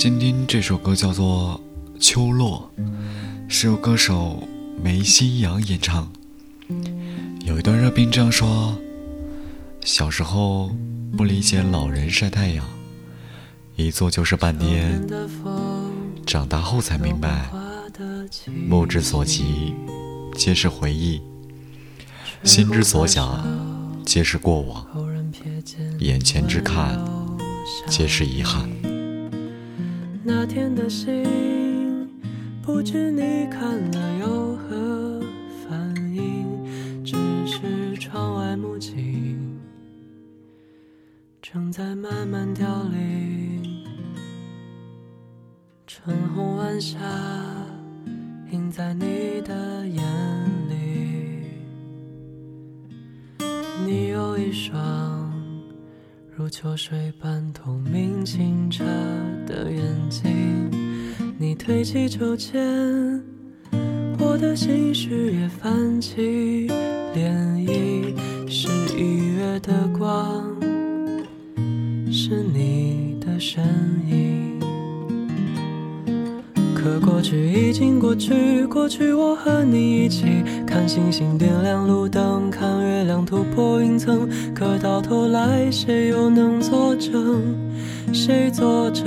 今天这首歌叫做《秋落》，是由歌手梅心阳演唱。有一段热评这样说：小时候不理解老人晒太阳，一坐就是半天；长大后才明白，目之所及皆是回忆，心之所想皆是过往，眼前之看皆是遗憾。天的信，不知你看了有何反应？只是窗外木槿正在慢慢凋零，春红晚霞映在你的眼里，你有一双。如秋水般透明清澈的眼睛，你推起秋千，我的心事也泛起涟漪。是一月的光，是你过去已经过去，过去我和你一起看星星点亮路灯，看月亮突破云层。可到头来，谁又能作证？谁作证？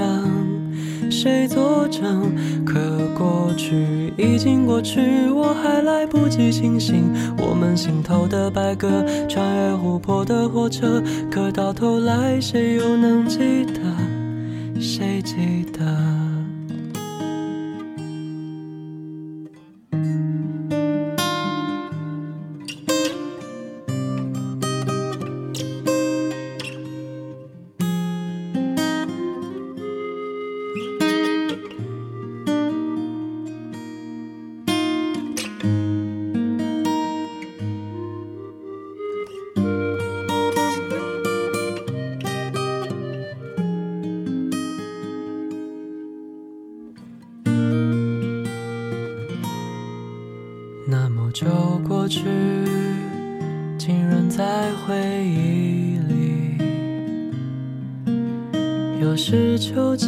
谁作证？可过去已经过去，我还来不及清醒。我们心头的白鸽，穿越湖泊的火车。可到头来，谁又能记得？谁记得？就过去，竟然在回忆里。又是秋季，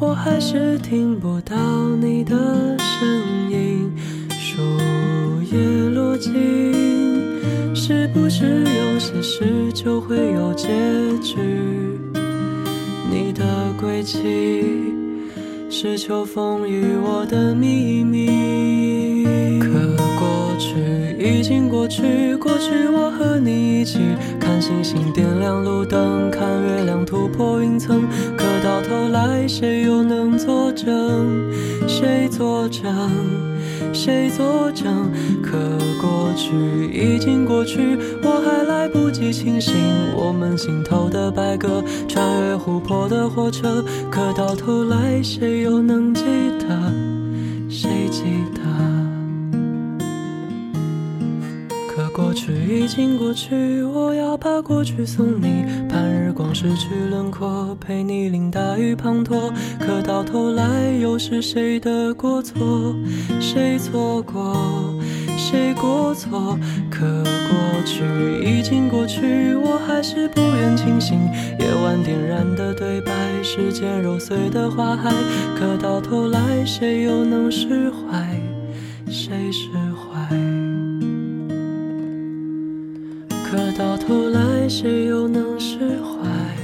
我还是听不到你的声音。树叶落尽，是不是有些事就会有结局？你的归期。是秋风与我的秘密。去，过去我和你一起看星星点亮路灯，看月亮突破云层。可到头来，谁又能作证？谁作证？谁作证？可过去已经过去，我还来不及清醒。我们心头的白鸽，穿越湖泊的火车。可到头来，谁又能记得？谁记得？过去已经过去，我要把过去送你。盼日光失去轮廓，陪你淋大雨滂沱。可到头来，又是谁的过错？谁错过？谁过错？可过去已经过去，我还是不愿清醒。夜晚点燃的对白，时间揉碎的花海。可到头来，谁又能释怀？谁释怀？可到头来，谁又能释怀？